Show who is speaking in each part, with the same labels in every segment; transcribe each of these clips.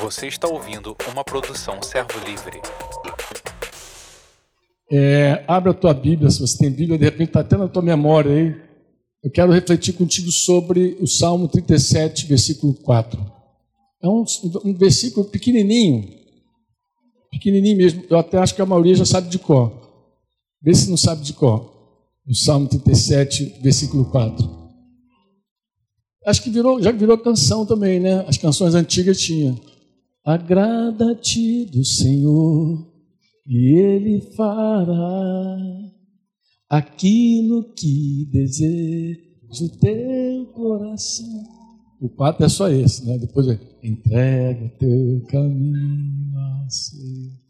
Speaker 1: Você está ouvindo uma produção Servo Livre.
Speaker 2: É, abre a tua Bíblia, se você tem Bíblia, de repente está até na tua memória aí. Eu quero refletir contigo sobre o Salmo 37, versículo 4. É um, um versículo pequenininho, pequenininho mesmo. Eu até acho que a maioria já sabe de cor. Vê se não sabe de cor. O Salmo 37, versículo 4. Acho que virou, já virou canção também, né? As canções antigas tinham. Agrada-te do Senhor, e Ele fará aquilo que deseja o teu coração. O quatro é só esse, né? Depois é, entrega o teu caminho a ser.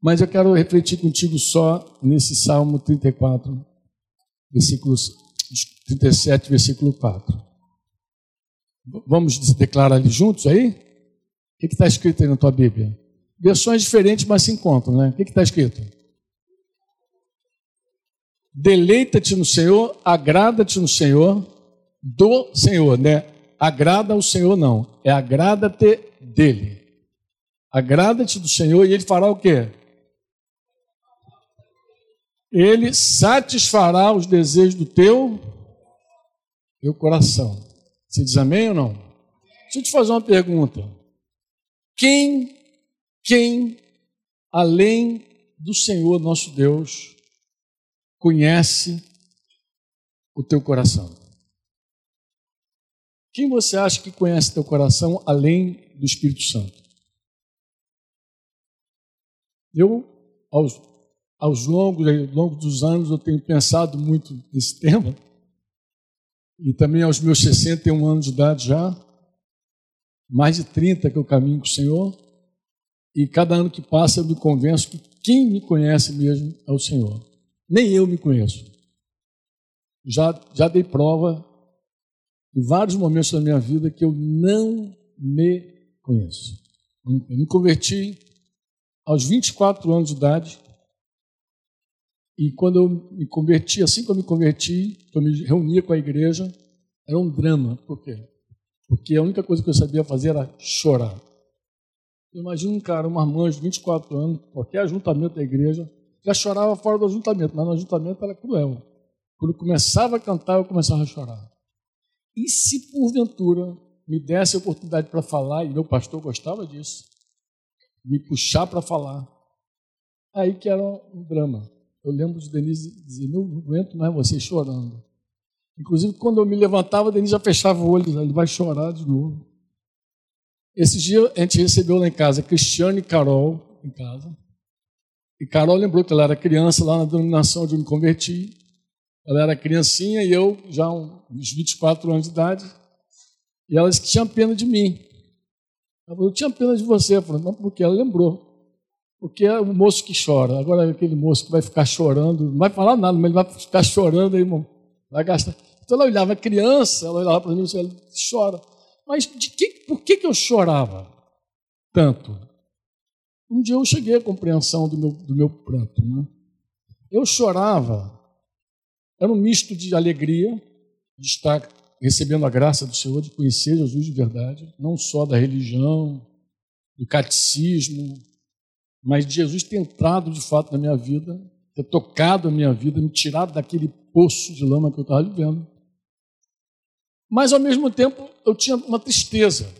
Speaker 2: Mas eu quero refletir contigo só nesse Salmo 34, versículos 37, versículo 4. Vamos declarar ali juntos aí? O que está escrito aí na tua Bíblia? Versões diferentes, mas se encontram, né? O que está escrito? Deleita-te no Senhor, agrada-te no Senhor, do Senhor, né? Agrada ao Senhor, não. É agrada-te dele. Agrada-te do Senhor e ele fará o quê? Ele satisfará os desejos do teu, teu coração. Você diz amém ou não? Deixa eu te fazer uma pergunta. Quem, quem, além do Senhor nosso Deus, conhece o teu coração? Quem você acha que conhece teu coração além do Espírito Santo? Eu, aos, aos longos, ao longo dos anos, eu tenho pensado muito nesse tema e também aos meus 61 anos de idade já, mais de 30 que eu caminho com o Senhor, e cada ano que passa eu me convenço que quem me conhece mesmo é o Senhor. Nem eu me conheço. Já, já dei prova em vários momentos da minha vida que eu não me conheço. Eu me converti aos 24 anos de idade e quando eu me converti, assim que eu me converti, eu me reunia com a igreja, era um drama. Por quê? Porque a única coisa que eu sabia fazer era chorar. Imagina um cara, uma irmã de 24 anos, qualquer ajuntamento da igreja, já chorava fora do ajuntamento, mas no ajuntamento era cruel. Quando começava a cantar, eu começava a chorar. E se porventura me desse a oportunidade para falar, e meu pastor gostava disso, me puxar para falar, aí que era um drama. Eu lembro de Denise dizer, não aguento mais você chorando. Inclusive, quando eu me levantava, Denise já fechava o olho, ele vai chorar de novo. Esse dia a gente recebeu lá em casa Cristiane e Carol em casa. E Carol lembrou que ela era criança lá na denominação onde eu me converti. Ela era criancinha e eu já uns 24 anos de idade. E ela disse que tinha pena de mim. Ela falou, eu tinha pena de você. Eu falei, não, porque ela lembrou. Porque é o moço que chora. Agora, aquele moço que vai ficar chorando, não vai falar nada, mas ele vai ficar chorando aí, irmão. Vai gastar. Então ela olhava a criança, ela olhava para mim e ela chora. Mas que, por que, que eu chorava tanto? Um dia eu cheguei à compreensão do meu, do meu pranto. Né? Eu chorava, era um misto de alegria, de estar recebendo a graça do Senhor, de conhecer Jesus de verdade, não só da religião, do catecismo, mas de Jesus ter entrado de fato na minha vida, ter tocado a minha vida, me tirado daquele poço de lama que eu estava vivendo. Mas ao mesmo tempo eu tinha uma tristeza.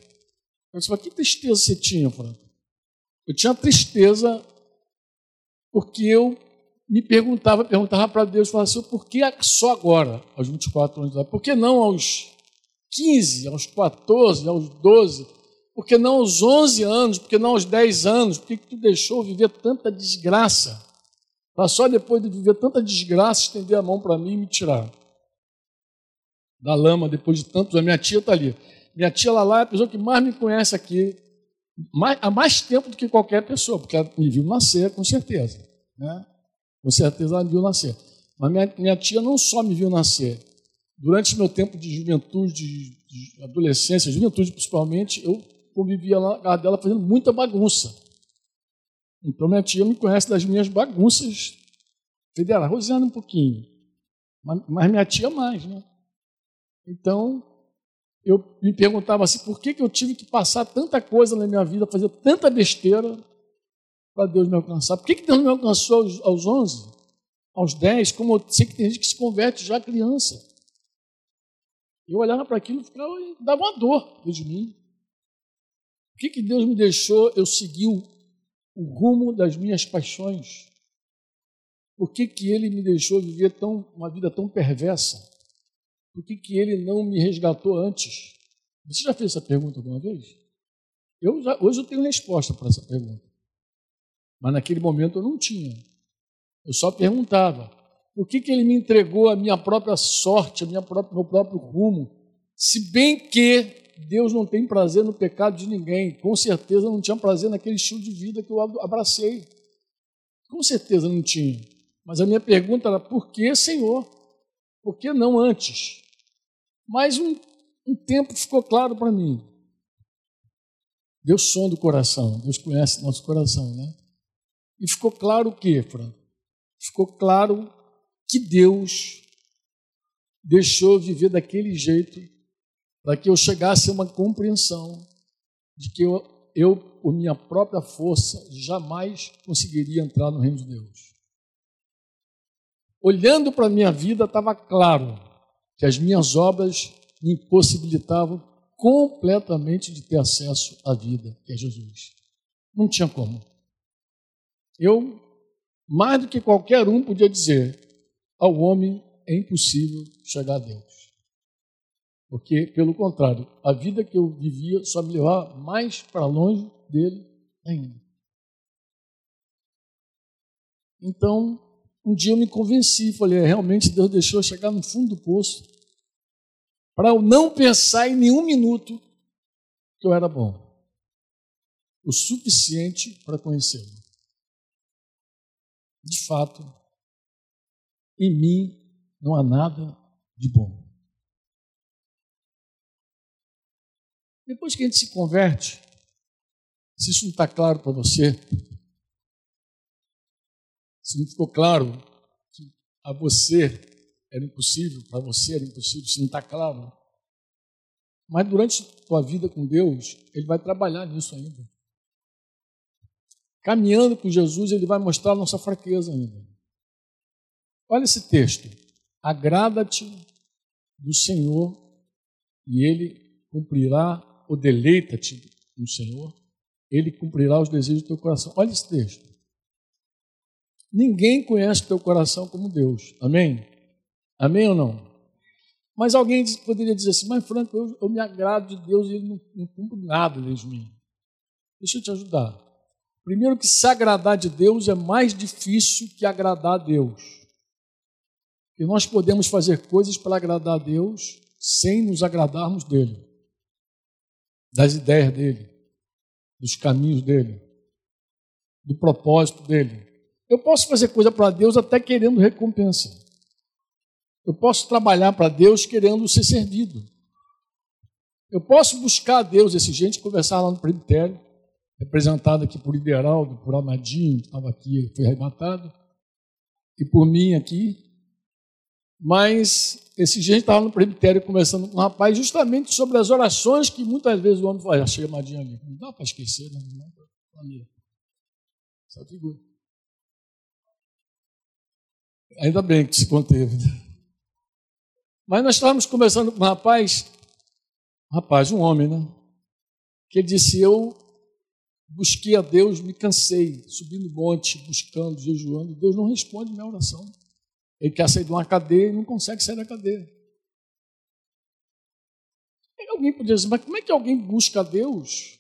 Speaker 2: Eu disse, mas que tristeza você tinha, Franco? Eu tinha tristeza porque eu me perguntava, perguntava para Deus, falava assim, por que só agora, aos 24 anos de idade? Por que não aos 15, aos 14, aos 12? Por que não aos 11 anos? Por que não aos 10 anos? Por que, tu deixou viver tanta desgraça? Para só depois de viver tanta desgraça estender a mão para mim e me tirar da lama depois de tantos anos. Minha tia está ali. Minha tia Lala é a pessoa que mais me conhece aqui mais, há mais tempo do que qualquer pessoa, porque ela me viu nascer, com certeza. Né? Com certeza ela me viu nascer. Mas minha, minha tia não só me viu nascer. Durante meu tempo de juventude, de, de adolescência, juventude principalmente, eu convivia lá na casa dela fazendo muita bagunça. Então minha tia me conhece das minhas bagunças federais. Rosiana um pouquinho, mas, mas minha tia mais, né? Então eu me perguntava assim, por que, que eu tive que passar tanta coisa na minha vida, fazer tanta besteira para Deus me alcançar? Por que, que Deus me alcançou aos, aos 11, aos 10, como eu sei que tem gente que se converte já criança? Eu olhava para aquilo e ficava, dava uma dor de mim. Por que, que Deus me deixou eu seguir o, o rumo das minhas paixões? Por que, que Ele me deixou viver tão, uma vida tão perversa? Por que, que Ele não me resgatou antes? Você já fez essa pergunta alguma vez? Eu já, hoje eu tenho resposta para essa pergunta. Mas naquele momento eu não tinha. Eu só perguntava: por que, que ele me entregou a minha própria sorte, a minha própria, meu próprio rumo? Se bem que Deus não tem prazer no pecado de ninguém, com certeza não tinha prazer naquele estilo de vida que eu abracei. Com certeza não tinha. Mas a minha pergunta era: por que, Senhor? Por que não antes? Mas um, um tempo ficou claro para mim. Deus sonda o coração, Deus conhece nosso coração, né? E ficou claro o quê, Fran? Ficou claro que Deus deixou viver daquele jeito para que eu chegasse a uma compreensão de que eu, eu, por minha própria força, jamais conseguiria entrar no reino de Deus. Olhando para a minha vida, estava claro que as minhas obras me impossibilitavam completamente de ter acesso à vida, que é Jesus. Não tinha como. Eu, mais do que qualquer um, podia dizer: ao homem é impossível chegar a Deus. Porque, pelo contrário, a vida que eu vivia só me levava mais para longe dele ainda. Então, um dia eu me convenci, falei, é, realmente Deus deixou eu chegar no fundo do poço para eu não pensar em nenhum minuto que eu era bom. O suficiente para conhecê-lo. De fato, em mim não há nada de bom. Depois que a gente se converte, se isso não está claro para você, se não ficou claro que a você era impossível, para você era impossível, se não está claro, mas durante a tua vida com Deus, Ele vai trabalhar nisso ainda. Caminhando com Jesus, Ele vai mostrar a nossa fraqueza ainda. Olha esse texto. Agrada-te do Senhor e Ele cumprirá, ou deleita-te no Senhor, Ele cumprirá os desejos do teu coração. Olha esse texto. Ninguém conhece o teu coração como Deus. Amém? Amém ou não? Mas alguém poderia dizer assim, mas Franco, eu, eu me agrado de Deus e Ele não, não cumpre nada desde mim. Deixa eu te ajudar. Primeiro que se agradar de Deus é mais difícil que agradar a Deus. E nós podemos fazer coisas para agradar a Deus sem nos agradarmos dele, das ideias dele, dos caminhos dele, do propósito dele. Eu posso fazer coisa para Deus até querendo recompensa. Eu posso trabalhar para Deus querendo ser servido. Eu posso buscar a Deus, esse gente conversar lá no presbitério, representado aqui por Ideraldo, por Amadinho, que estava aqui, foi arrebatado, e por mim aqui, mas esse dia a gente estava no presbitério conversando com um rapaz justamente sobre as orações que muitas vezes o homem faz. A Madinha ali. Não dá para esquecer? Não dá ali. Essa figura. Ainda bem que se conteve. Né? Mas nós estávamos conversando com um rapaz, rapaz, um homem, né? Que ele disse: Eu busquei a Deus, me cansei, subindo o monte, buscando, jejuando. Deus não responde minha oração. Ele quer sair de uma cadeia e não consegue sair da cadeia. E alguém poderia dizer, mas como é que alguém busca Deus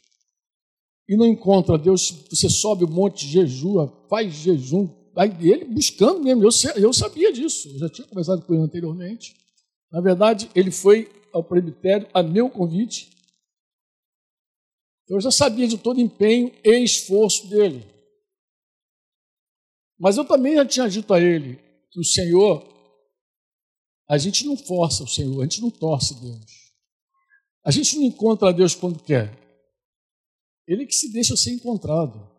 Speaker 2: e não encontra Deus? Você sobe o monte, jejua, faz jejum. Aí ele buscando mesmo, eu, eu sabia disso, eu já tinha conversado com ele anteriormente. Na verdade, ele foi ao presbitério a meu convite. Eu já sabia de todo empenho e esforço dele. Mas eu também já tinha dito a ele: que o Senhor, a gente não força o Senhor, a gente não torce Deus. A gente não encontra Deus quando quer. Ele que se deixa ser encontrado.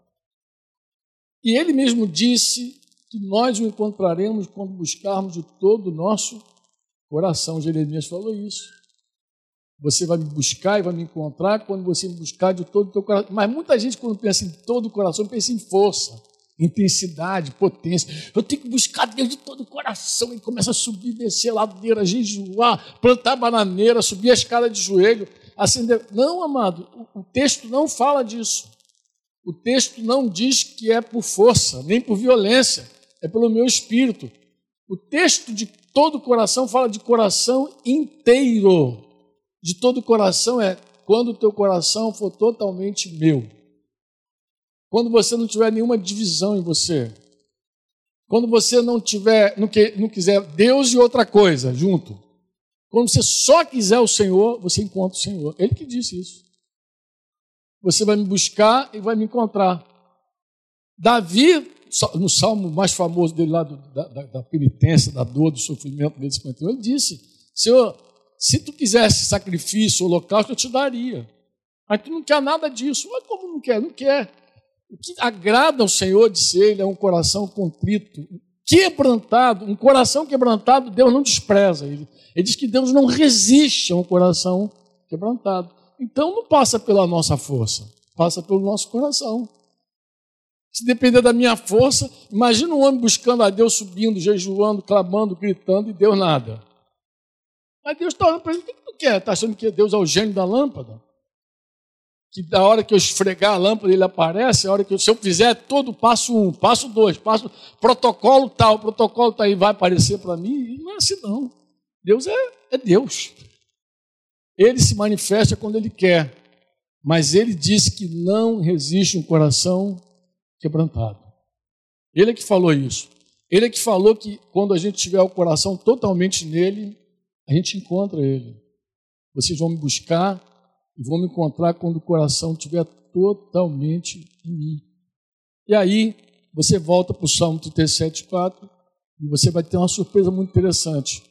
Speaker 2: E ele mesmo disse que nós o encontraremos quando buscarmos de todo o nosso coração. Jeremias falou isso. Você vai me buscar e vai me encontrar quando você me buscar de todo o teu coração. Mas muita gente, quando pensa em todo o coração, pensa em força, intensidade, potência. Eu tenho que buscar Deus de todo o coração. E começa a subir, descer ladeira, jejuar, plantar bananeira, subir a escada de joelho, acender. Não, amado, o texto não fala disso. O texto não diz que é por força, nem por violência, é pelo meu espírito. O texto de todo o coração fala de coração inteiro de todo o coração é quando o teu coração for totalmente meu. Quando você não tiver nenhuma divisão em você. Quando você não tiver, não, que, não quiser Deus e outra coisa junto. Quando você só quiser o Senhor, você encontra o Senhor. Ele que disse isso. Você vai me buscar e vai me encontrar. Davi, no salmo mais famoso dele lá do, da, da, penitência, da dor, do sofrimento dele, ele disse: Senhor, se tu quisesse sacrifício, holocausto, eu te daria. Mas tu não quer nada disso. Mas como não quer? Não quer. O que agrada ao Senhor, disse ele, é um coração contrito, quebrantado. Um coração quebrantado, Deus não despreza. Ele, ele diz que Deus não resiste a um coração quebrantado. Então não passa pela nossa força, passa pelo nosso coração. Se depender da minha força, imagina um homem buscando a Deus, subindo, jejuando, clamando, gritando, e Deus nada. Mas Deus está olhando para ele, o que tu quer? Está achando que Deus é o gênio da lâmpada? Que da hora que eu esfregar a lâmpada ele aparece, a hora que eu, se eu fizer todo passo um, passo dois, passo protocolo tal, protocolo tal, e vai aparecer para mim? Não é assim não. Deus é, é Deus. Ele se manifesta quando ele quer, mas ele disse que não resiste um coração quebrantado. Ele é que falou isso. Ele é que falou que quando a gente tiver o coração totalmente nele, a gente encontra Ele. Vocês vão me buscar e vão me encontrar quando o coração estiver totalmente em mim. E aí, você volta para o Salmo 37, 4, e você vai ter uma surpresa muito interessante.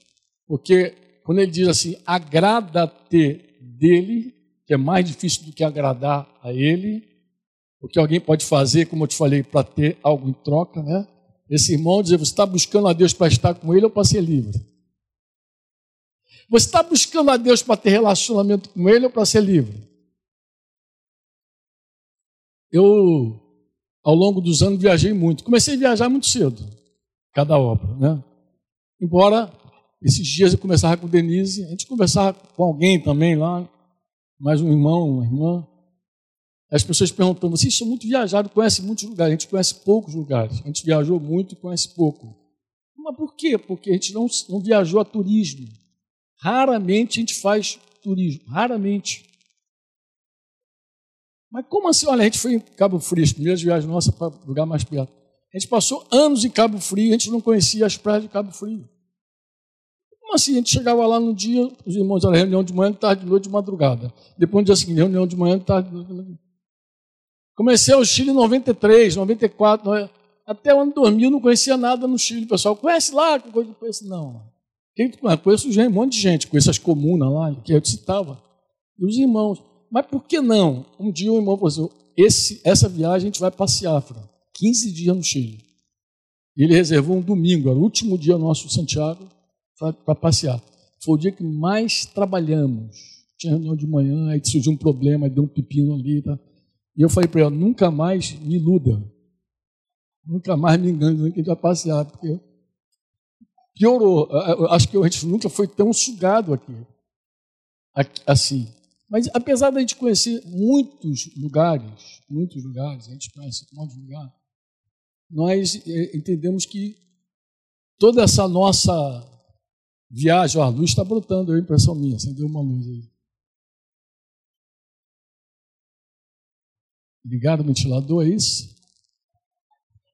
Speaker 2: Porque quando ele diz assim, agrada-te dele, que é mais difícil do que agradar a ele, o que alguém pode fazer, como eu te falei, para ter algo em troca, né? Esse irmão diz, você está buscando a Deus para estar com ele ou para ser livre? Você está buscando a Deus para ter relacionamento com Ele ou para ser livre? Eu, ao longo dos anos, viajei muito. Comecei a viajar muito cedo, cada obra, né? Embora esses dias eu conversava com Denise, a gente conversava com alguém também lá, mais um irmão, uma irmã. As pessoas perguntam: vocês são muito viajados, conhecem muitos lugares. A gente conhece poucos lugares. A gente viajou muito e conhece pouco. Mas por quê? Porque a gente não, não viajou a turismo. Raramente a gente faz turismo, raramente. Mas como assim? Olha, a gente foi em Cabo Frio, as primeiras viagens nossas para lugar mais perto. A gente passou anos em Cabo Frio, a gente não conhecia as praias de Cabo Frio. Como assim? A gente chegava lá no dia, os irmãos, era reunião de manhã, de tarde, de noite, de madrugada. Depois no dia seguinte, reunião de manhã, de tarde, de noite. Comecei ao Chile em 93, 94, até o ano 2000 não conhecia nada no Chile. Pessoal conhece lá, coisa, conhece não. Conhece? Conheço um monte de gente, conheço as comunas lá, que eu citava, e os irmãos. Mas por que não? Um dia um irmão falou assim, esse, essa viagem a gente vai para Seafra, 15 dias no Chile. E ele reservou um domingo, era o último dia nosso Santiago, para passear. Foi o dia que mais trabalhamos. Tinha reunião de manhã, aí surgiu um problema, aí deu um pepino ali. Tá? E eu falei para ele, nunca mais me iluda. Nunca mais me engane que a gente vai passear, porque piorou. Acho que a gente nunca foi tão sugado aqui, assim. Mas apesar da gente conhecer muitos lugares, muitos lugares, a gente conhece um monte de lugar, nós é, entendemos que toda essa nossa viagem, a luz está brotando, é a impressão minha, acendeu uma luz aí. Ligaram o ventilador, é isso?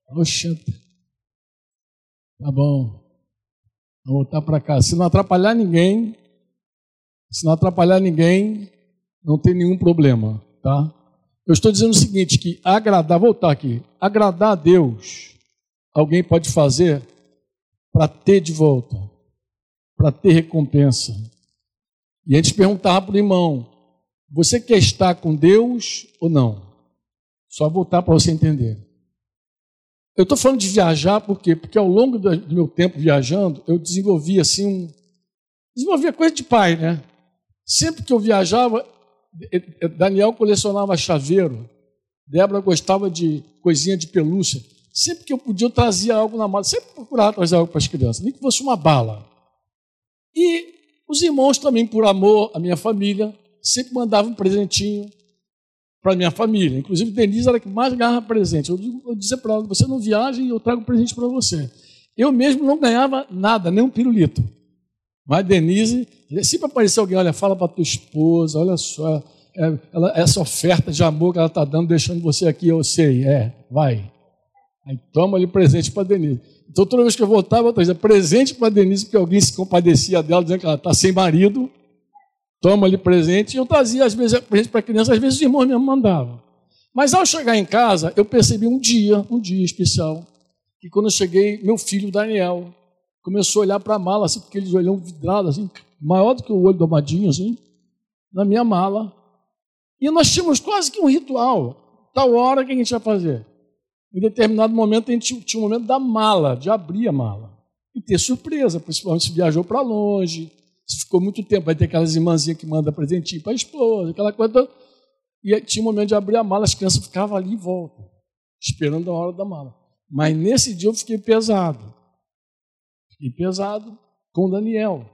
Speaker 2: Oxente. Tá bom. Vou voltar para cá. Se não atrapalhar ninguém, se não atrapalhar ninguém, não tem nenhum problema, tá? Eu estou dizendo o seguinte, que agradar, voltar aqui, agradar a Deus, alguém pode fazer para ter de volta, para ter recompensa. E a gente perguntava para o irmão, você quer estar com Deus ou não? Só voltar para você entender. Eu estou falando de viajar por quê? Porque ao longo do meu tempo viajando, eu desenvolvi assim um. Desenvolvi a coisa de pai, né? Sempre que eu viajava, Daniel colecionava chaveiro, Débora gostava de coisinha de pelúcia. Sempre que eu podia, eu trazia algo na mala. Sempre procurava trazer algo para as crianças, nem que fosse uma bala. E os irmãos também, por amor à minha família, sempre mandavam um presentinho para minha família. Inclusive, Denise era a que mais ganhava presente. Eu, eu dizia para ela: você não viaja e eu trago presente para você. Eu mesmo não ganhava nada, nem um pirulito. Mas Denise, sempre aparecia alguém: olha, fala para tua esposa, olha só, é, ela, essa oferta de amor que ela está dando, deixando você aqui, eu sei, é, vai. Aí toma ali presente para Denise. Então, toda vez que eu voltava, eu dizia presente para Denise, porque alguém se compadecia dela, dizendo que ela está sem marido. Toma ali presente. E eu trazia, às vezes, presente para a criança, às vezes os irmãos me mandavam. Mas ao chegar em casa, eu percebi um dia, um dia especial, que quando eu cheguei, meu filho Daniel começou a olhar para a mala, assim, porque eles olham vidrado, assim, maior do que o olho do Amadinho, assim, na minha mala. E nós tínhamos quase que um ritual. Tal hora, o que a gente vai fazer? Em determinado momento, a gente tinha o um momento da mala, de abrir a mala. E ter surpresa, principalmente se viajou para longe, ficou muito tempo, vai ter aquelas irmãzinhas que mandam presentinho para a esposa, aquela coisa. E tinha um momento de abrir a mala, as crianças ficavam ali em volta, esperando a hora da mala. Mas nesse dia eu fiquei pesado. Fiquei pesado com o Daniel.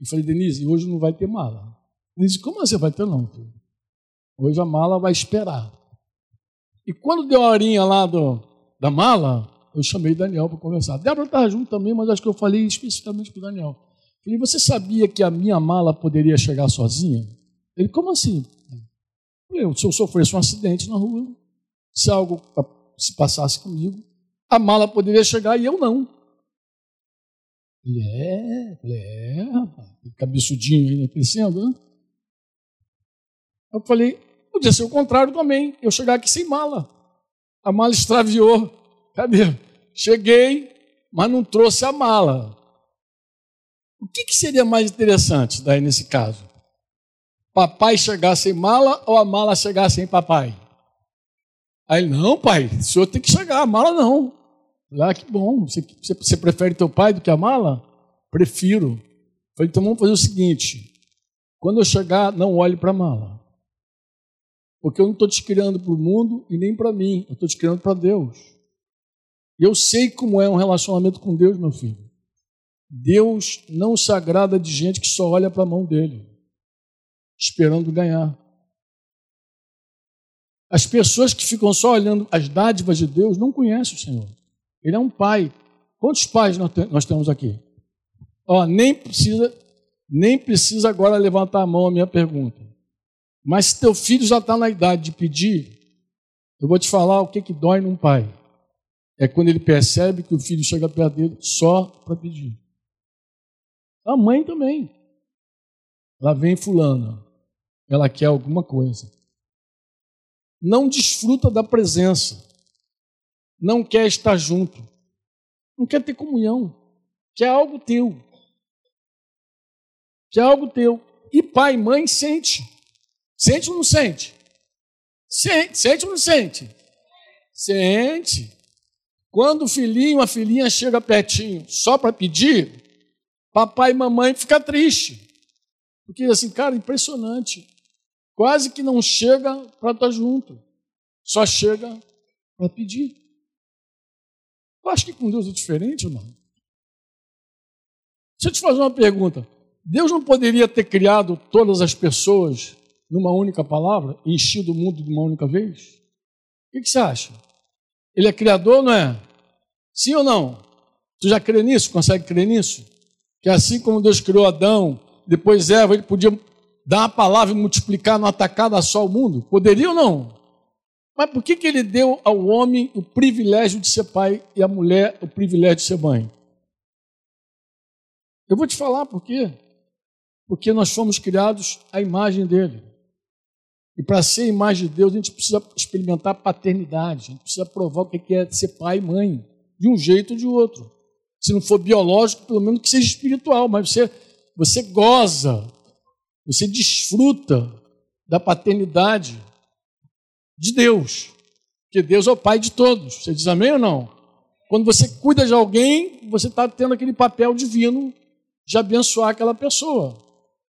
Speaker 2: E falei, Denise, hoje não vai ter mala. Denise, como você vai ter não? Filho? Hoje a mala vai esperar. E quando deu a horinha lá do, da mala, eu chamei Daniel para conversar. Débora estava junto também, mas acho que eu falei especificamente para o Daniel. Falei, você sabia que a minha mala poderia chegar sozinha? Ele, como assim? Falei, se eu sofresse um acidente na rua, se algo se passasse comigo, a mala poderia chegar e eu não. Ele é, ele é, rapaz, cabeçudinho aí crescendo, né? Eu falei, Podia ser o contrário também. Eu chegar aqui sem mala. A mala extraviou. Cadê? Cheguei, mas não trouxe a mala. O que, que seria mais interessante daí nesse caso? Papai chegar sem mala ou a mala chegar sem papai? Aí ele, não, pai, o senhor tem que chegar, a mala não. Ah, que bom. Você, você prefere teu pai do que a mala? Prefiro. Falei, então vamos fazer o seguinte: quando eu chegar, não olhe para a mala. Porque eu não estou te criando para o mundo e nem para mim, eu estou te criando para Deus. E eu sei como é um relacionamento com Deus, meu filho. Deus não se agrada de gente que só olha para a mão dele, esperando ganhar. As pessoas que ficam só olhando as dádivas de Deus não conhecem o Senhor. Ele é um pai. Quantos pais nós temos aqui? Ó, nem precisa, nem precisa agora levantar a mão a minha pergunta. Mas se teu filho já está na idade de pedir, eu vou te falar o que, que dói num pai. É quando ele percebe que o filho chega perto dele só para pedir. A mãe também. Lá vem fulana. Ela quer alguma coisa. Não desfruta da presença. Não quer estar junto. Não quer ter comunhão. Quer algo teu. Quer algo teu. E pai e mãe sente. Sente ou não sente? Sente, sente ou não sente? Sente. Quando o filhinho, a filhinha chega pertinho só para pedir, papai e mamãe ficam tristes. Porque assim, cara, impressionante. Quase que não chega para estar junto. Só chega para pedir. Eu acho que com Deus é diferente, irmão. Deixa eu te fazer uma pergunta. Deus não poderia ter criado todas as pessoas numa única palavra, enchido o mundo de uma única vez? O que, que você acha? Ele é criador, não é? Sim ou não? Tu já crê nisso? Consegue crer nisso? Que assim como Deus criou Adão, depois Eva, ele podia dar uma palavra e multiplicar numa tacada só o mundo? Poderia ou não? Mas por que, que ele deu ao homem o privilégio de ser pai e à mulher o privilégio de ser mãe? Eu vou te falar por quê. Porque nós fomos criados à imagem dele. E para ser imagem de Deus, a gente precisa experimentar paternidade, a gente precisa provar o que é ser pai e mãe, de um jeito ou de outro. Se não for biológico, pelo menos que seja espiritual, mas você, você goza, você desfruta da paternidade de Deus, porque Deus é o pai de todos. Você diz amém ou não? Quando você cuida de alguém, você está tendo aquele papel divino de abençoar aquela pessoa.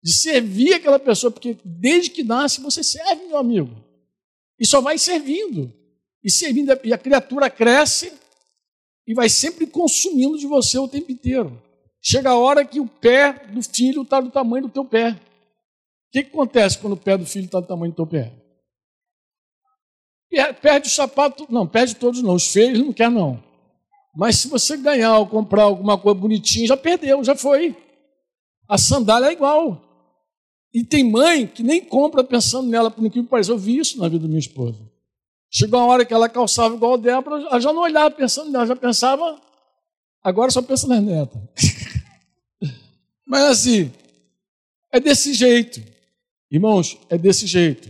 Speaker 2: de servir aquela pessoa, porque desde que nasce você serve, meu amigo. E só vai servindo. E servindo, e a criatura cresce e vai sempre consumindo de você o tempo inteiro. Chega a hora que o pé do filho está do tamanho do teu pé. O que, que acontece quando o pé do filho está do tamanho do teu pé? Perde o sapato, não, perde todos não, os feios não quer não. Mas se você ganhar ou comprar alguma coisa bonitinha, já perdeu, já foi. A sandália é igual. E tem mãe que nem compra pensando nela, por que pareça. Eu vi isso na vida da minha esposa. Chegou uma hora que ela calçava igual a Débora, ela já não olhava pensando nela, já pensava, agora só pensa nas netas. Mas assim, é desse jeito. Irmãos, é desse jeito.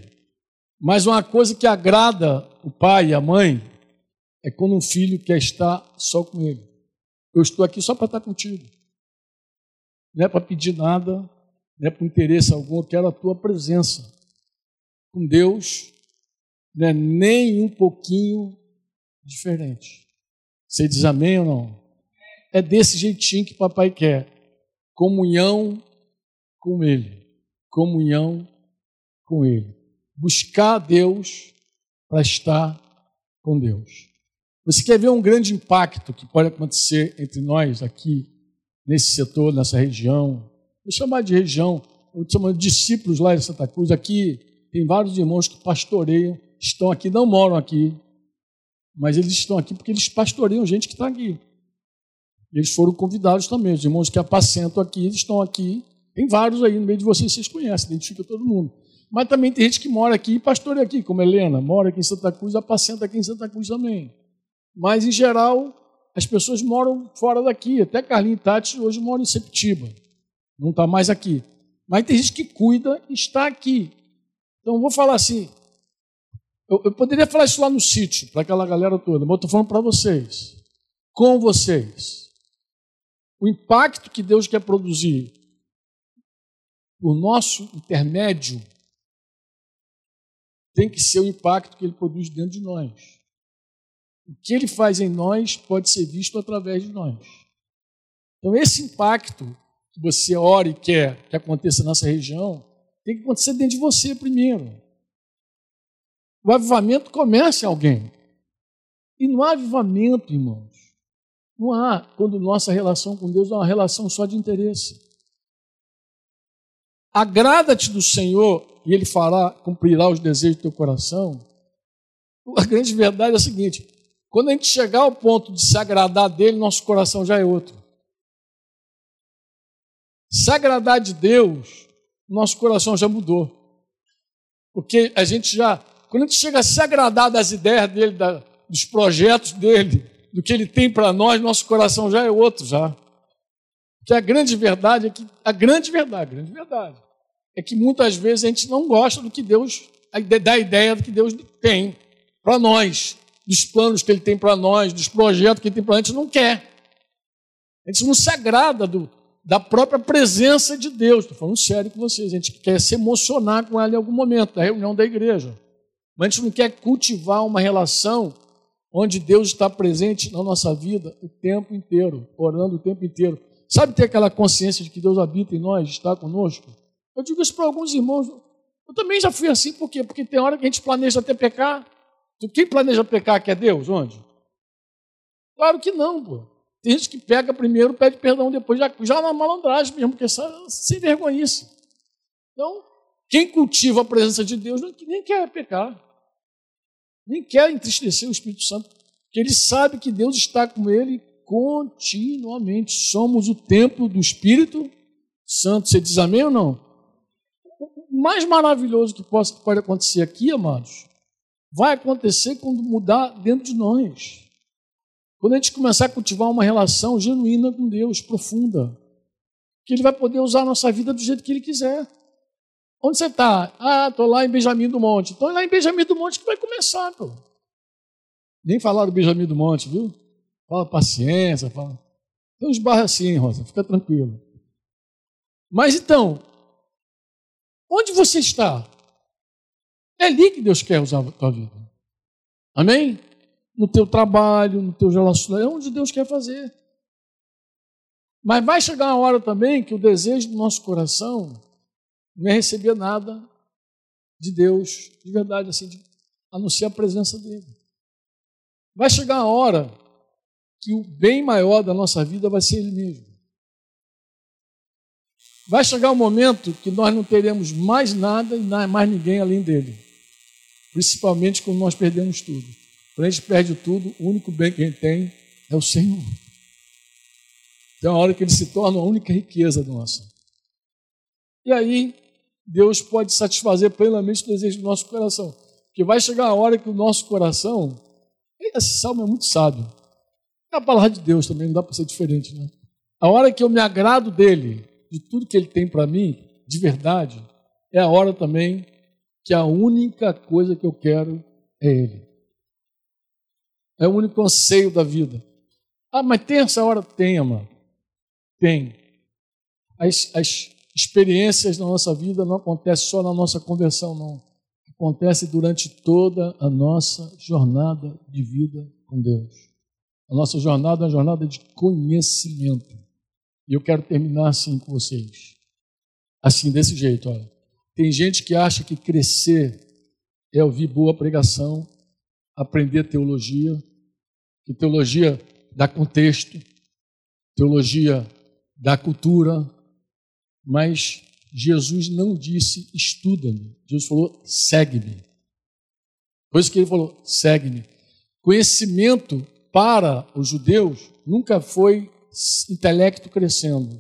Speaker 2: Mas uma coisa que agrada o pai e a mãe é quando um filho quer estar só com ele. Eu estou aqui só para estar contigo. Não é para pedir nada, não é por interesse algum, eu quero a tua presença. Com Deus, não é nem um pouquinho diferente. Você diz amém ou não? É desse jeitinho que papai quer. Comunhão com Ele. Comunhão com Ele. Buscar Deus para estar com Deus. Você quer ver um grande impacto que pode acontecer entre nós aqui, nesse setor, nessa região? Vou chamar de região, eu chamo de discípulos lá em Santa Cruz. Aqui tem vários irmãos que pastoreiam, estão aqui, não moram aqui, mas eles estão aqui porque eles pastoreiam gente que está aqui. Eles foram convidados também, os irmãos que apacentam aqui, eles estão aqui. Tem vários aí no meio de vocês, vocês conhecem, identifica todo mundo. Mas também tem gente que mora aqui e pastoreia aqui, como Helena, mora aqui em Santa Cruz, apacenta aqui em Santa Cruz também. Mas, em geral, as pessoas moram fora daqui. Até Carlinhos Tati hoje moram em Septiba. Não está mais aqui. Mas tem gente que cuida e está aqui. Então, vou falar assim. Eu, eu poderia falar isso lá no sítio, para aquela galera toda, mas eu estou falando para vocês. Com vocês. O impacto que Deus quer produzir o nosso intermédio tem que ser o impacto que ele produz dentro de nós. O que ele faz em nós pode ser visto através de nós. Então, esse impacto que você ora e quer que aconteça nessa região, tem que acontecer dentro de você primeiro. O avivamento começa em alguém. E não há avivamento, irmãos. Não há quando nossa relação com Deus é uma relação só de interesse. Agrada-te do Senhor e Ele fará, cumprirá os desejos do teu coração. A grande verdade é a seguinte: quando a gente chegar ao ponto de se agradar dele, nosso coração já é outro. Se agradar de Deus, nosso coração já mudou. Porque a gente já, quando a gente chega a se agradar das ideias dele, da, dos projetos dele, do que ele tem para nós, nosso coração já é outro já. Que a grande verdade é que a grande verdade, a grande verdade é que muitas vezes a gente não gosta do que Deus da ideia do que Deus tem para nós, dos planos que Ele tem para nós, dos projetos que Ele tem para a gente não quer. A gente não se agrada do, da própria presença de Deus. Estou falando sério com vocês. A gente quer se emocionar com ela em algum momento, da reunião da igreja. Mas a gente não quer cultivar uma relação onde Deus está presente na nossa vida o tempo inteiro, orando o tempo inteiro. Sabe ter aquela consciência de que Deus habita em nós, está conosco? Eu digo isso para alguns irmãos. Eu também já fui assim, por quê? Porque tem hora que a gente planeja até pecar. Quem planeja pecar que é Deus? Onde? Claro que não, pô. Tem gente que pega primeiro, pede perdão depois, já, já na malandragem mesmo, porque é sem vergonha isso. Então, quem cultiva a presença de Deus nem quer pecar, nem quer entristecer o Espírito Santo, porque ele sabe que Deus está com ele continuamente. Somos o templo do Espírito Santo. Você diz amém ou não? O mais maravilhoso que pode acontecer aqui, amados, vai acontecer quando mudar dentro de nós. Quando a gente começar a cultivar uma relação genuína com Deus, profunda, que Ele vai poder usar a nossa vida do jeito que Ele quiser. Onde você está? Ah, estou lá em Benjamin do Monte. Estou lá em Benjamin do Monte que vai começar, pô. Nem falar do Benjamin do Monte, viu? Fala paciência, fala. Tem uns barros assim, Rosa, fica tranquilo. Mas então, onde você está? É ali que Deus quer usar a tua vida. Amém? No teu trabalho, no teu relacionamento, é onde Deus quer fazer. Mas vai chegar uma hora também que o desejo do nosso coração não é receber nada de Deus, de verdade, assim, de anunciar a presença dele. Vai chegar a hora que o bem maior da nossa vida vai ser ele mesmo. Vai chegar um momento que nós não teremos mais nada e mais ninguém além dele. Principalmente quando nós perdemos tudo. Quando a gente perde tudo, o único bem que a gente tem é o Senhor. Tem uma hora que ele se torna a única riqueza nossa. E aí, Deus pode satisfazer plenamente o desejo do nosso coração. Porque vai chegar a hora que o nosso coração. Esse salmo é muito sábio. É a palavra de Deus também, não dá para ser diferente, né? A hora que eu me agrado dele, de tudo que ele tem para mim, de verdade, é a hora também que a única coisa que eu quero é ele. É o único anseio da vida. Ah, mas tem essa hora? Tem, amado. Tem. As, as experiências na nossa vida não acontecem só na nossa conversão, não. Acontece durante toda a nossa jornada de vida com Deus. A nossa jornada é uma jornada de conhecimento. E eu quero terminar assim com vocês. Assim, desse jeito, olha. Tem gente que acha que crescer é ouvir boa pregação, aprender teologia, que teologia dá contexto, teologia dá cultura, mas Jesus não disse estuda-me. Jesus falou segue-me. Por isso que ele falou segue-me. Conhecimento para os judeus nunca foi intelecto crescendo.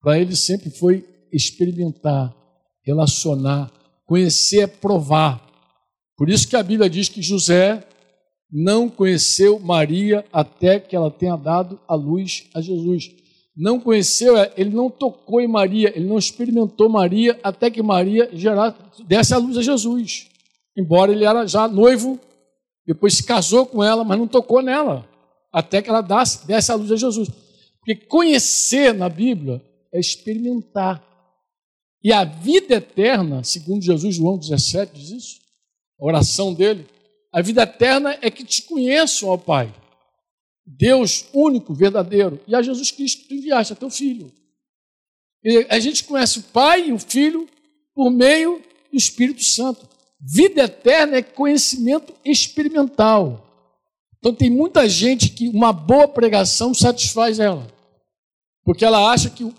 Speaker 2: Para eles sempre foi experimentar, relacionar, conhecer é provar. Por isso que a Bíblia diz que José não conheceu Maria até que ela tenha dado a luz a Jesus. Não conheceu, ele não tocou em Maria, ele não experimentou Maria até que Maria gerasse, desse a luz a Jesus. Embora ele era já noivo, depois se casou com ela, mas não tocou nela, até que ela desse, desse a luz a Jesus. Porque conhecer na Bíblia é experimentar. E a vida eterna, segundo Jesus, João 17 diz isso, a oração dele, a vida eterna é que te conheçam, ó Pai. Deus único, verdadeiro, e a Jesus Cristo tu enviaste, a teu Filho. E a gente conhece o Pai e o Filho por meio do Espírito Santo. Vida eterna é conhecimento experimental. Então tem muita gente que uma boa pregação satisfaz ela. Porque ela acha que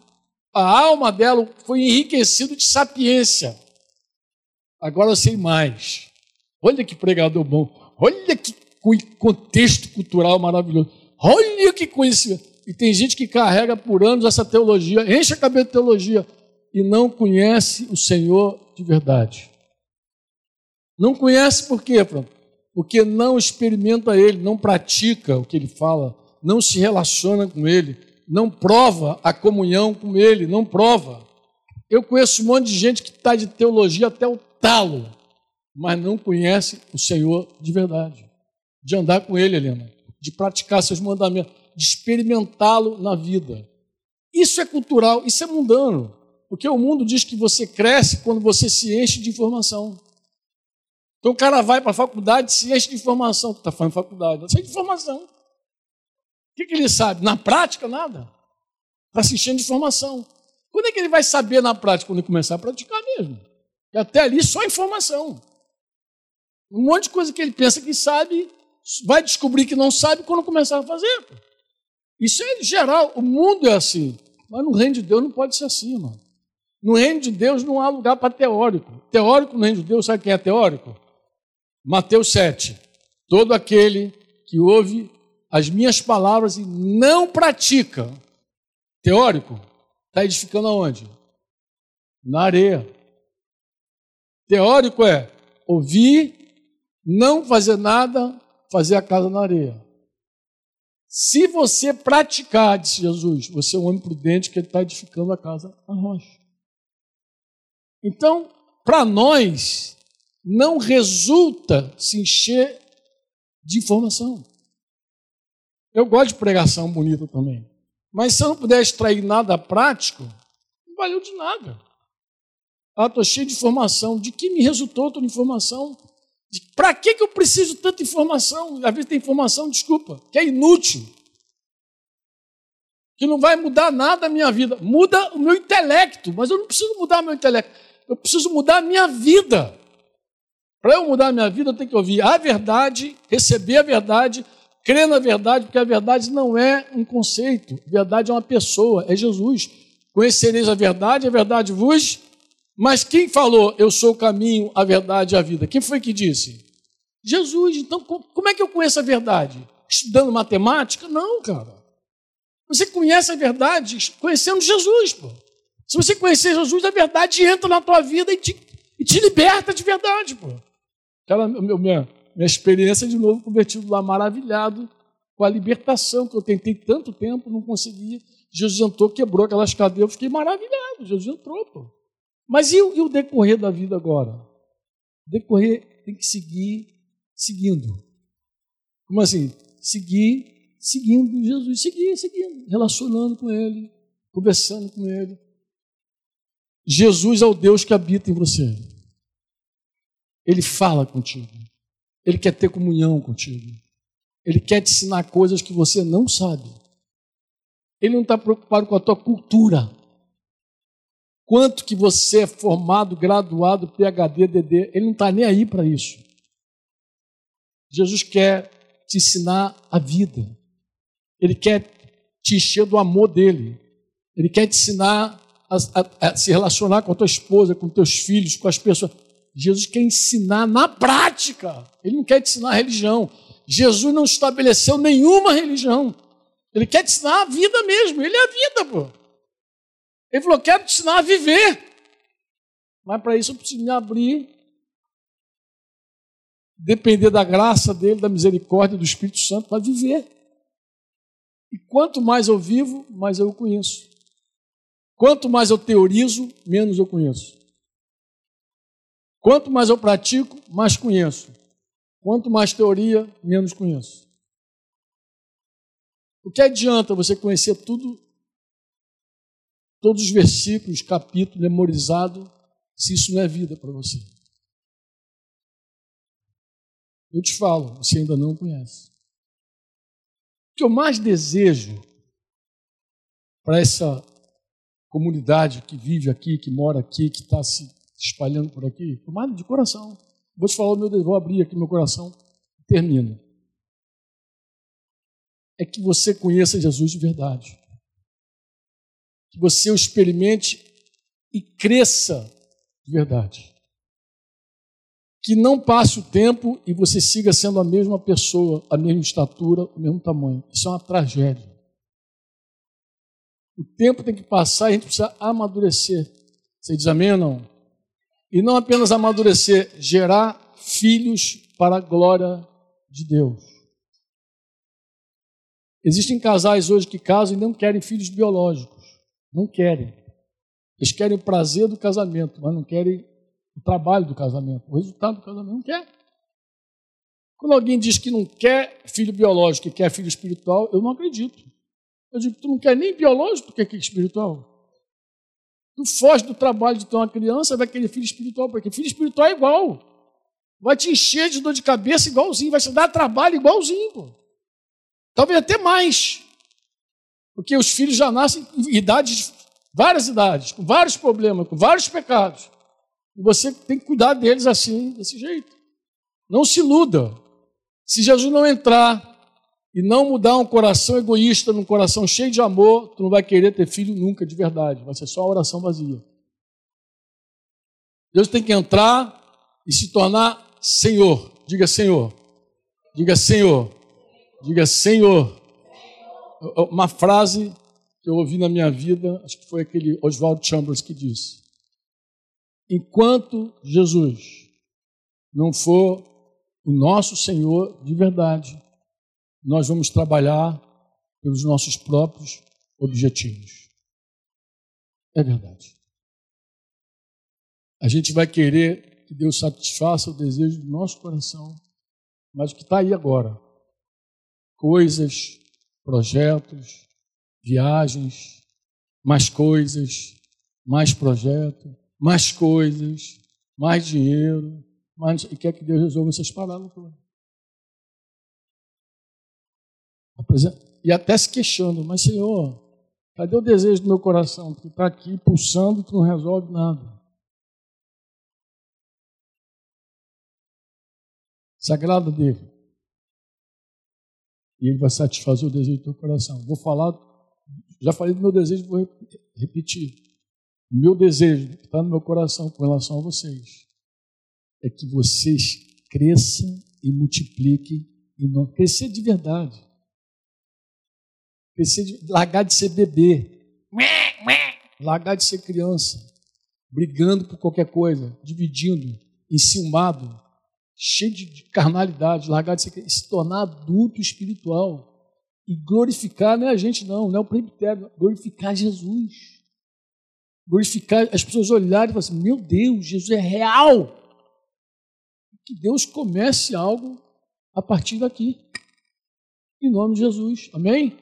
Speaker 2: a alma dela foi enriquecida de sapiência. Agora eu sei mais. Olha que pregador bom. Olha que contexto cultural maravilhoso. Olha que conhecimento. E tem gente que carrega por anos essa teologia, enche a cabeça de teologia e não conhece o Senhor de verdade. Não conhece por quê, pronto? Porque não experimenta Ele, não pratica o que Ele fala, não se relaciona com Ele, não prova a comunhão com Ele, não prova. Eu conheço um monte de gente que está de teologia até o talo, mas não conhece o Senhor de verdade. De andar com Ele, Helena, de praticar seus mandamentos, de experimentá-lo na vida. Isso é cultural, isso é mundano. Porque o mundo diz que você cresce quando você se enche de informação. Então o cara vai para a faculdade e se enche de informação. Está falando faculdade, cheio de informação. O que, que ele sabe? Na prática, nada. Está se enchendo de informação. Quando é que ele vai saber na prática? Quando ele começar a praticar mesmo. E até ali só informação. Um monte de coisa que ele pensa que sabe, vai descobrir que não sabe quando começar a fazer. Isso é geral, o mundo é assim. Mas no reino de Deus não pode ser assim, mano. No reino de Deus não há lugar para teórico. Teórico no reino de Deus, sabe quem é teórico? Mateus 7. Todo aquele que ouve as minhas palavras e não pratica. Teórico, está edificando aonde? Na areia. Teórico é ouvir não fazer nada, fazer a casa na areia. Se você praticar, disse Jesus, você é um homem prudente que está edificando a casa na rocha. Então, para nós, não resulta se encher de informação. Eu gosto de pregação bonita também. Mas se eu não puder extrair nada prático, não valeu de nada. Ah, estou cheio de informação. De que me resultou toda informação? Para que, eu preciso tanta informação? Às vezes tem informação, desculpa, que é inútil. Que não vai mudar nada a minha vida. Muda o meu intelecto, mas eu não preciso mudar o meu intelecto. Eu preciso mudar a minha vida. Para eu mudar a minha vida, eu tenho que ouvir a verdade, receber a verdade, crer na verdade, porque a verdade não é um conceito. A verdade é uma pessoa, é Jesus. Conhecereis a verdade, a verdade vos. Mas quem falou, eu sou o caminho, a verdade e a vida? Quem foi que disse? Jesus. Então, como é que eu conheço a verdade? Estudando matemática? Não, cara. Você conhece a verdade conhecendo Jesus, pô. Se você conhecer Jesus, a verdade entra na tua vida e te, e te liberta de verdade, pô. Aquela minha, minha experiência de novo convertido lá, maravilhado com a libertação que eu tentei tanto tempo, não conseguia. Jesus entrou, quebrou aquelas cadeias, eu fiquei maravilhado. Jesus entrou, pô. Mas e, e o decorrer da vida agora? O decorrer tem que seguir seguindo. Como assim? Seguir, seguindo Jesus, seguir, seguindo, relacionando com Ele, conversando com Ele. Jesus é o Deus que habita em você. Ele fala contigo. Ele quer ter comunhão contigo. Ele quer te ensinar coisas que você não sabe. Ele não está preocupado com a tua cultura. Quanto que você é formado, graduado, PhD, DD, ele não está nem aí para isso. Jesus quer te ensinar a vida. Ele quer te encher do amor dele. Ele quer te ensinar a, a, a se relacionar com a tua esposa, com teus filhos, com as pessoas. Jesus quer ensinar na prática. Ele não quer te ensinar a religião. Jesus não estabeleceu nenhuma religião. Ele quer te ensinar a vida mesmo. Ele é a vida, pô. Ele falou: quero te ensinar a viver. Mas para isso eu preciso me abrir depender da graça dele, da misericórdia do Espírito Santo para viver. E quanto mais eu vivo, mais eu conheço. Quanto mais eu teorizo, menos eu conheço. Quanto mais eu pratico, mais conheço. Quanto mais teoria, menos conheço. O que adianta você conhecer tudo, todos os versículos, capítulos memorizado, se isso não é vida para você? Eu te falo, você ainda não conhece. O que eu mais desejo para essa comunidade que vive aqui, que mora aqui, que está se espalhando por aqui, mais de coração. Vou te falar, meu Deus, vou abrir aqui meu coração e termino. É que você conheça Jesus de verdade. Que você o experimente e cresça de verdade que não passe o tempo e você siga sendo a mesma pessoa, a mesma estatura, o mesmo tamanho. Isso é uma tragédia. O tempo tem que passar e a gente precisa amadurecer. Você diz amém ou não? E não apenas amadurecer, gerar filhos para a glória de Deus. Existem casais hoje que casam e não querem filhos biológicos. Não querem. Eles querem o prazer do casamento, mas não querem o trabalho do casamento, o resultado do casamento. Não quer. Quando alguém diz que não quer filho biológico e quer filho espiritual, eu não acredito. Eu digo, tu não quer nem biológico, tu quer espiritual? Tu foge do trabalho de ter uma criança, vai querer filho espiritual, porque filho espiritual é igual. Vai te encher de dor de cabeça igualzinho, vai te dar trabalho igualzinho. Pô. Talvez até mais. Porque os filhos já nascem em idades, várias idades, com vários problemas, com vários pecados. E você tem que cuidar deles assim, desse jeito. Não se iluda. Se Jesus não entrar e não mudar um coração egoísta num coração cheio de amor, tu não vai querer ter filho nunca de verdade. Vai ser só oração vazia. Deus tem que entrar e se tornar Senhor. Diga Senhor. Diga Senhor. Diga Senhor. Uma frase que eu ouvi na minha vida, acho que foi aquele Oswald Chambers que disse: enquanto Jesus não for o nosso Senhor de verdade, nós vamos trabalhar pelos nossos próprios objetivos. É verdade. A gente vai querer que Deus satisfaça o desejo do nosso coração, mas o que está aí agora? Coisas, projetos, viagens, mais coisas, mais projetos, mais coisas, mais dinheiro, mais... e quer que Deus resolva essas paradas todas. E até se queixando, mas Senhor, cadê o desejo do meu coração? Tu está aqui pulsando, tu não resolve nada. Sagrado Deus. E ele vai satisfazer o desejo do teu coração. Vou falar, já falei do meu desejo, vou repetir. O meu desejo que está no meu coração com relação a vocês é que vocês cresçam e multipliquem e não crescer de verdade. Crescer de, largar de ser bebê. Largar de ser criança. Brigando por qualquer coisa, dividindo, enciumado, cheio de carnalidade, largar de ser se tornar adulto espiritual e glorificar não é a gente não, não é o presbitério, glorificar Jesus. Glorificar, as pessoas olharem e falarem assim, meu Deus, Jesus é real. Que Deus comece algo a partir daqui. Em nome de Jesus. Amém?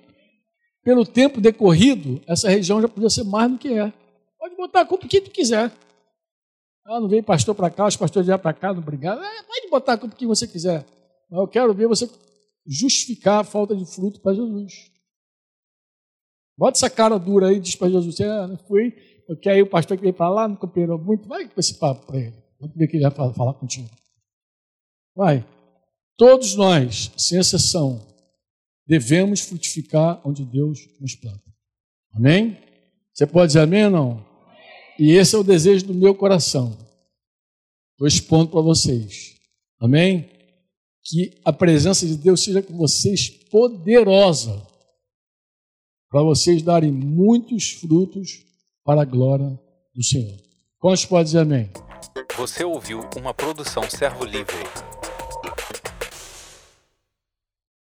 Speaker 2: Pelo tempo decorrido, essa região já podia ser mais do que é. Pode botar a culpa que tu quiser. Ah, não veio pastor para cá, os pastores vieram para cá, não brigaram. É, pode botar a culpa que você quiser. Mas eu quero ver você justificar a falta de fruto para Jesus. Bota essa cara dura aí e diz para Jesus, ah, não fui, porque aí o pastor que veio para lá não cooperou muito. Vai com esse papo para ele. Vamos ver que ele vai falar contigo. Vai. Todos nós, sem exceção, devemos frutificar onde Deus nos planta. Amém? Você pode dizer amém ou não? E esse é o desejo do meu coração. Estou expondo para vocês. Amém? Que a presença de Deus seja com vocês poderosa, para vocês darem muitos frutos para a glória do Senhor. Quantos podem dizer amém?
Speaker 1: Você ouviu uma produção Servo Livre.